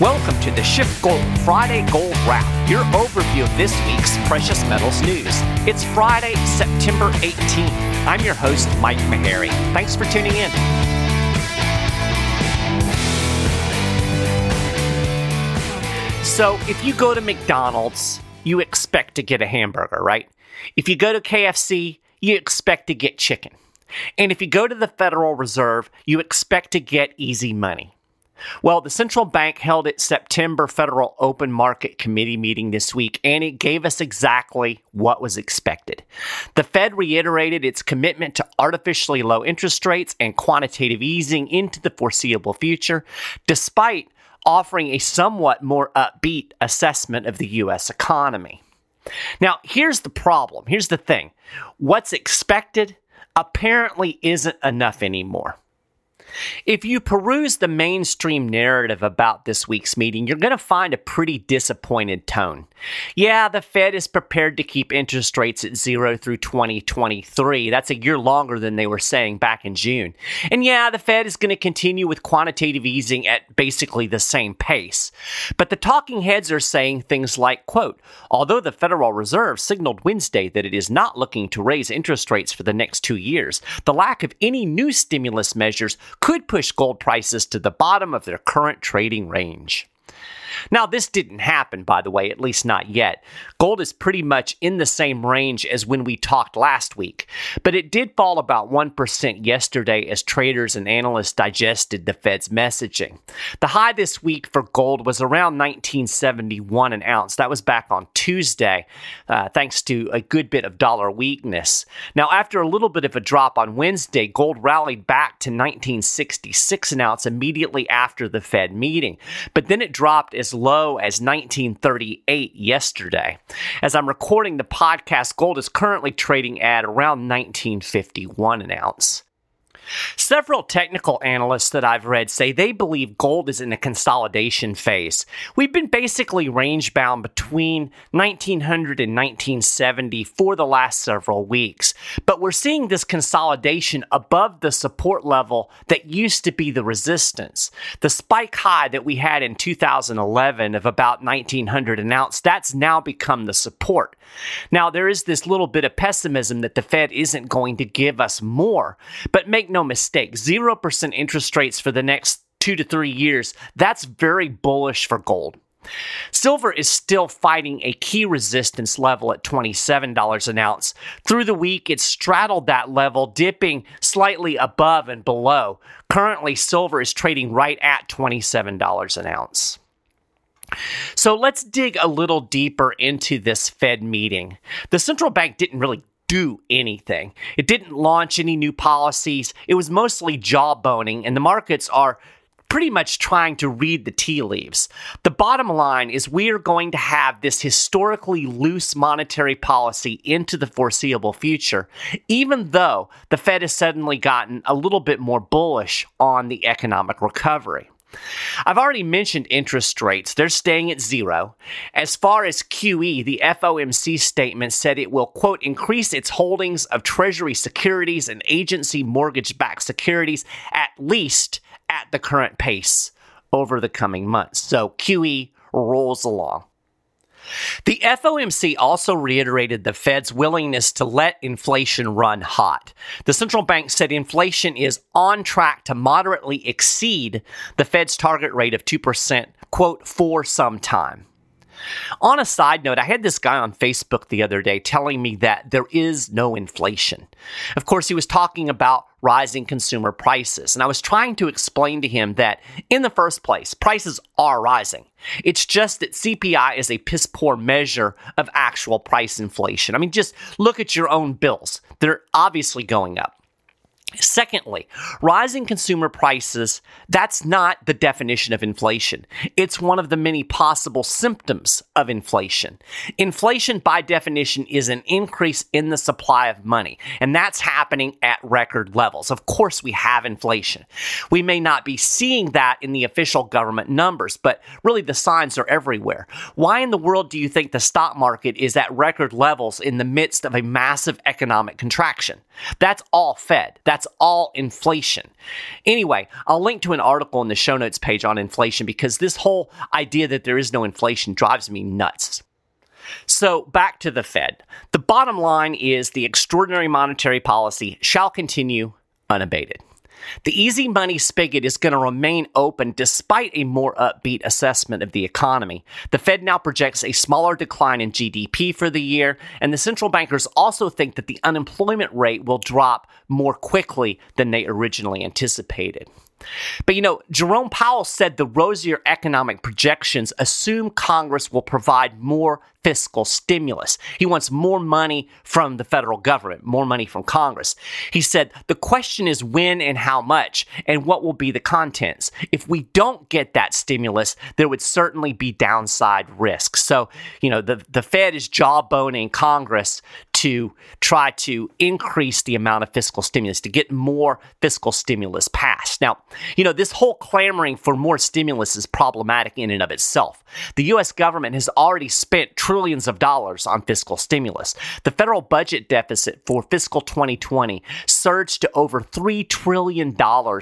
Welcome to the SchiffGold Friday Gold Wrap, your overview of this week's precious metals news. It's Friday, September 18th. I'm your host, Mike Maharrey. Thanks for tuning in. So, if you go to McDonald's, you expect to get a hamburger, right? If you go to KFC, you expect to get chicken. And if you go to the Federal Reserve, you expect to get easy money. Well, the central bank held its September Federal Open Market Committee meeting this week, and it gave us exactly what was expected. The Fed reiterated its commitment to artificially low interest rates and quantitative easing into the foreseeable future, despite offering a somewhat more upbeat assessment of the U.S. economy. Now, here's the problem. Here's the thing what's expected apparently isn't enough anymore. If you peruse the mainstream narrative about this week's meeting, you're going to find a pretty disappointed tone. Yeah, the Fed is prepared to keep interest rates at zero through 2023. That's a year longer than they were saying back in June. And yeah, the Fed is going to continue with quantitative easing at basically the same pace. But the talking heads are saying things like, quote, although the Federal Reserve signaled Wednesday that it is not looking to raise interest rates for the next two years, the lack of any new stimulus measures could push gold prices to the bottom of their current trading range. Now, this didn't happen, by the way, at least not yet. Gold is pretty much in the same range as when we talked last week, but it did fall about 1% yesterday as traders and analysts digested the Fed's messaging. The high this week for gold was around 1971 an ounce. That was back on Tuesday, uh, thanks to a good bit of dollar weakness. Now, after a little bit of a drop on Wednesday, gold rallied back to 1966 an ounce immediately after the Fed meeting, but then it dropped as low as 1938 yesterday. As I'm recording the podcast, gold is currently trading at around 1951 an ounce. Several technical analysts that I've read say they believe gold is in a consolidation phase. We've been basically range bound between 1900 and 1970 for the last several weeks, but we're seeing this consolidation above the support level that used to be the resistance. The spike high that we had in 2011 of about 1900 an ounce, that's now become the support. Now, there is this little bit of pessimism that the Fed isn't going to give us more, but make no mistake, 0% interest rates for the next two to three years, that's very bullish for gold. Silver is still fighting a key resistance level at $27 an ounce. Through the week, it straddled that level, dipping slightly above and below. Currently, silver is trading right at $27 an ounce. So let's dig a little deeper into this Fed meeting. The central bank didn't really do anything. It didn't launch any new policies. It was mostly jawboning, and the markets are pretty much trying to read the tea leaves. The bottom line is we are going to have this historically loose monetary policy into the foreseeable future, even though the Fed has suddenly gotten a little bit more bullish on the economic recovery. I've already mentioned interest rates. They're staying at zero. As far as QE, the FOMC statement said it will, quote, increase its holdings of Treasury securities and agency mortgage backed securities at least at the current pace over the coming months. So QE rolls along. The FOMC also reiterated the Fed's willingness to let inflation run hot. The central bank said inflation is on track to moderately exceed the Fed's target rate of 2%, quote, for some time. On a side note, I had this guy on Facebook the other day telling me that there is no inflation. Of course, he was talking about rising consumer prices. And I was trying to explain to him that in the first place, prices are rising. It's just that CPI is a piss poor measure of actual price inflation. I mean, just look at your own bills. They're obviously going up. Secondly, rising consumer prices, that's not the definition of inflation. It's one of the many possible symptoms of inflation. Inflation, by definition, is an increase in the supply of money, and that's happening at record levels. Of course, we have inflation. We may not be seeing that in the official government numbers, but really the signs are everywhere. Why in the world do you think the stock market is at record levels in the midst of a massive economic contraction? That's all Fed. That's That's all inflation. Anyway, I'll link to an article in the show notes page on inflation because this whole idea that there is no inflation drives me nuts. So, back to the Fed. The bottom line is the extraordinary monetary policy shall continue unabated. The easy money spigot is going to remain open despite a more upbeat assessment of the economy. The Fed now projects a smaller decline in GDP for the year, and the central bankers also think that the unemployment rate will drop more quickly than they originally anticipated. But you know, Jerome Powell said the rosier economic projections assume Congress will provide more fiscal stimulus. He wants more money from the federal government, more money from Congress. He said the question is when and how much and what will be the contents. If we don't get that stimulus, there would certainly be downside risk. So, you know, the, the Fed is jawboning Congress to try to increase the amount of fiscal stimulus, to get more fiscal stimulus passed. Now, you know, this whole clamoring for more stimulus is problematic in and of itself. The U.S. government has already spent trillions of dollars on fiscal stimulus. The federal budget deficit for fiscal 2020 surged to over $3 trillion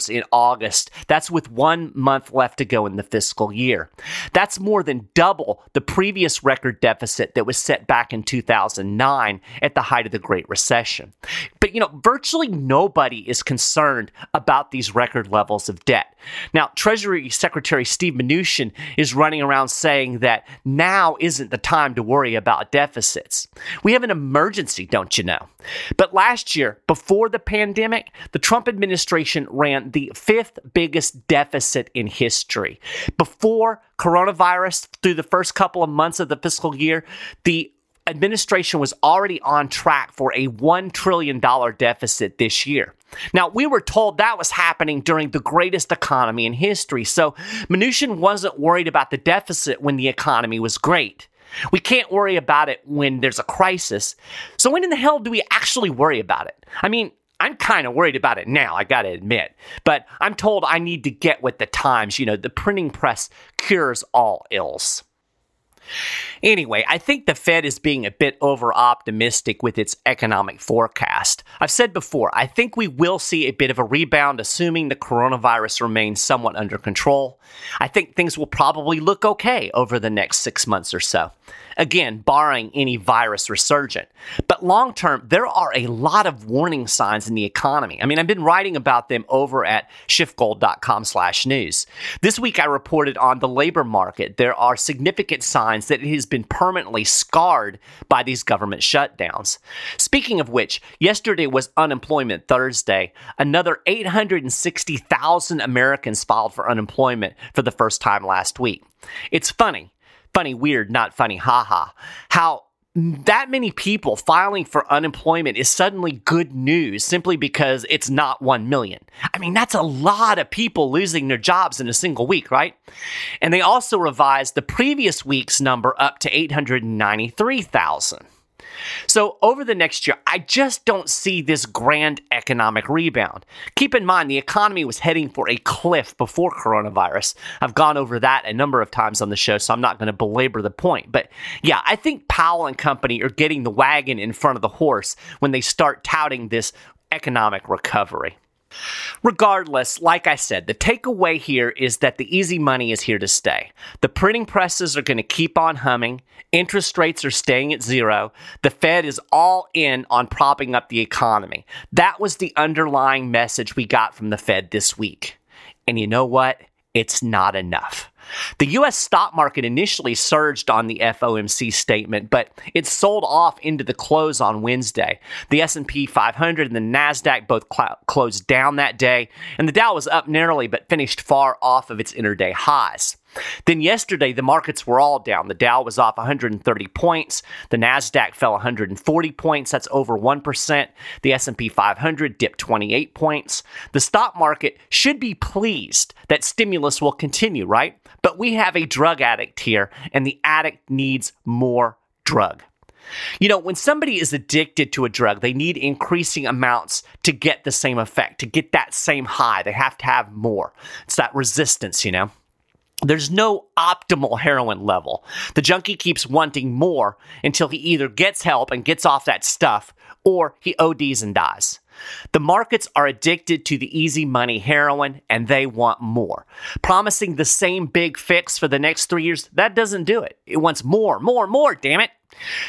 in August. That's with one month left to go in the fiscal year. That's more than double the previous record deficit that was set back in 2009 at the height of the Great Recession. But, you know, virtually nobody is concerned about these record levels of debt. Now, Treasury Secretary Steve Mnuchin is running around saying that now isn't the time to worry about deficits. We have an emergency, don't you know? But last year, before the pandemic, the Trump administration ran the fifth biggest deficit in history. Before coronavirus, through the first couple of months of the fiscal year, the administration was already on track for a $1 trillion deficit this year. Now, we were told that was happening during the greatest economy in history, so Mnuchin wasn't worried about the deficit when the economy was great. We can't worry about it when there's a crisis. So, when in the hell do we actually worry about it? I mean, I'm kind of worried about it now, I gotta admit. But I'm told I need to get with the times. You know, the printing press cures all ills. Anyway, I think the Fed is being a bit over optimistic with its economic forecast. I've said before, I think we will see a bit of a rebound, assuming the coronavirus remains somewhat under control. I think things will probably look okay over the next six months or so. Again, barring any virus resurgent. But long term, there are a lot of warning signs in the economy. I mean, I've been writing about them over at schiffgold.com slash news. This week I reported on the labor market. There are significant signs that it has been permanently scarred by these government shutdowns. Speaking of which, yesterday was Unemployment Thursday. Another 860,000 Americans filed for unemployment for the first time last week. It's funny funny, weird, not funny, haha. How that many people filing for unemployment is suddenly good news simply because it's not 1 million. I mean, that's a lot of people losing their jobs in a single week, right? And they also revised the previous week's number up to 893,000. So, over the next year, I just don't see this grand economic rebound. Keep in mind, the economy was heading for a cliff before coronavirus. I've gone over that a number of times on the show, so I'm not going to belabor the point. But yeah, I think Powell and company are getting the wagon in front of the horse when they start touting this economic recovery. Regardless, like I said, the takeaway here is that the easy money is here to stay. The printing presses are going to keep on humming. Interest rates are staying at zero. The Fed is all in on propping up the economy. That was the underlying message we got from the Fed this week. And you know what? It's not enough. The US stock market initially surged on the FOMC statement, but it sold off into the close on Wednesday. The S&P 500 and the Nasdaq both cl- closed down that day, and the Dow was up narrowly but finished far off of its interday highs. Then yesterday, the markets were all down. The Dow was off 130 points. The Nasdaq fell 140 points. That's over 1%. The S&P 500 dipped 28 points. The stock market should be pleased that stimulus will continue, right? But we have a drug addict here, and the addict needs more drug. You know, when somebody is addicted to a drug, they need increasing amounts to get the same effect, to get that same high. They have to have more. It's that resistance, you know? There's no optimal heroin level. The junkie keeps wanting more until he either gets help and gets off that stuff or he ODs and dies. The markets are addicted to the easy money heroin and they want more. Promising the same big fix for the next three years, that doesn't do it. It wants more, more, more, damn it.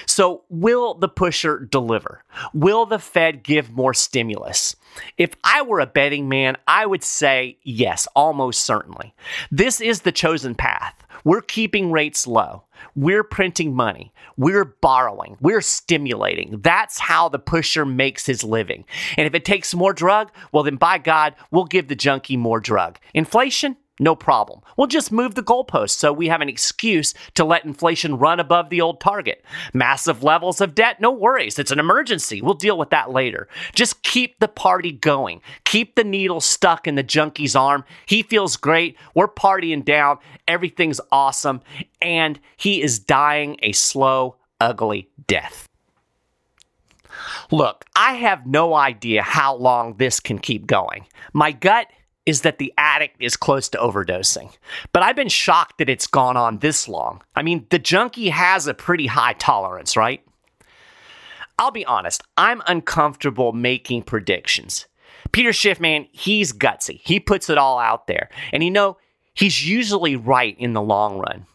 So, will the pusher deliver? Will the Fed give more stimulus? If I were a betting man, I would say yes, almost certainly. This is the chosen path. We're keeping rates low. We're printing money. We're borrowing. We're stimulating. That's how the pusher makes his living. And if it takes more drug, well, then by God, we'll give the junkie more drug. Inflation? No problem. We'll just move the goalposts so we have an excuse to let inflation run above the old target. Massive levels of debt? No worries. It's an emergency. We'll deal with that later. Just keep the party going. Keep the needle stuck in the junkie's arm. He feels great. We're partying down. Everything's awesome. And he is dying a slow, ugly death. Look, I have no idea how long this can keep going. My gut is that the addict is close to overdosing. But I've been shocked that it's gone on this long. I mean, the junkie has a pretty high tolerance, right? I'll be honest, I'm uncomfortable making predictions. Peter Schiff, man, he's gutsy. He puts it all out there. And you know, he's usually right in the long run.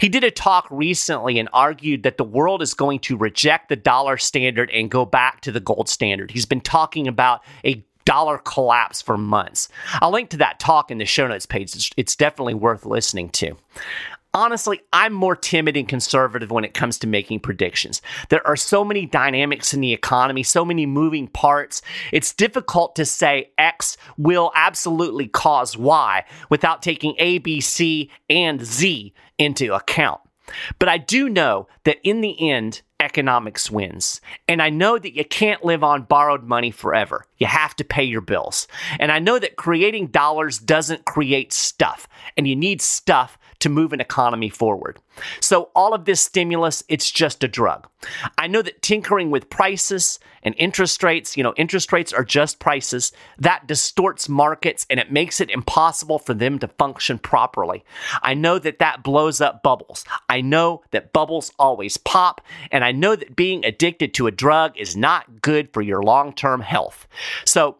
He did a talk recently and argued that the world is going to reject the dollar standard and go back to the gold standard. He's been talking about a dollar collapse for months. I'll link to that talk in the show notes page. It's, it's definitely worth listening to. Honestly, I'm more timid and conservative when it comes to making predictions. There are so many dynamics in the economy, so many moving parts. It's difficult to say X will absolutely cause Y without taking A, B, C, and Z into account. But I do know that in the end, economics wins. And I know that you can't live on borrowed money forever. You have to pay your bills. And I know that creating dollars doesn't create stuff, and you need stuff to move an economy forward. So, all of this stimulus, it's just a drug. I know that tinkering with prices and interest rates, you know, interest rates are just prices, that distorts markets and it makes it impossible for them to function properly. I know that that blows up bubbles. I know that bubbles always pop, and I know that being addicted to a drug is not good for your long term health. So,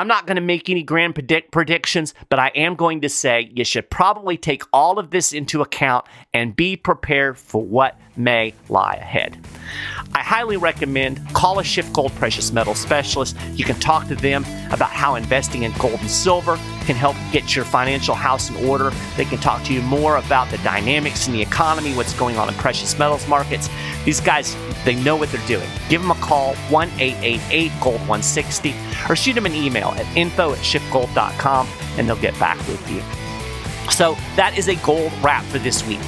I'm not going to make any grand predict- predictions, but I am going to say you should probably take all of this into account and be prepared for what may lie ahead. I highly recommend call a SchiffGold precious metal specialist. You can talk to them about how investing in gold and silver can help get your financial house in order. They can talk to you more about the dynamics in the economy, what's going on in precious metals markets. These guys, they know what they're doing. Give them a call, 1 888 Gold 160, or shoot them an email at info at schiffgold.com and they'll get back with you. So that is a gold wrap for this week.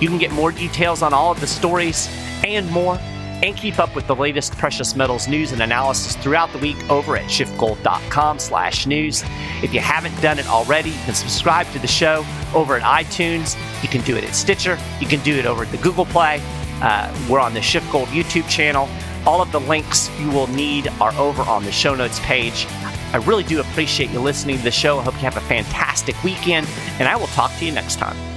You can get more details on all of the stories and more and keep up with the latest precious metals news and analysis throughout the week over at schiffgold.com slash news. If you haven't done it already, you can subscribe to the show over at iTunes. You can do it at Stitcher. You can do it over at the Google Play. Uh, we're on the SchiffGold YouTube channel. All of the links you will need are over on the show notes page. I really do appreciate you listening to the show. I hope you have a fantastic weekend, and I will talk to you next time.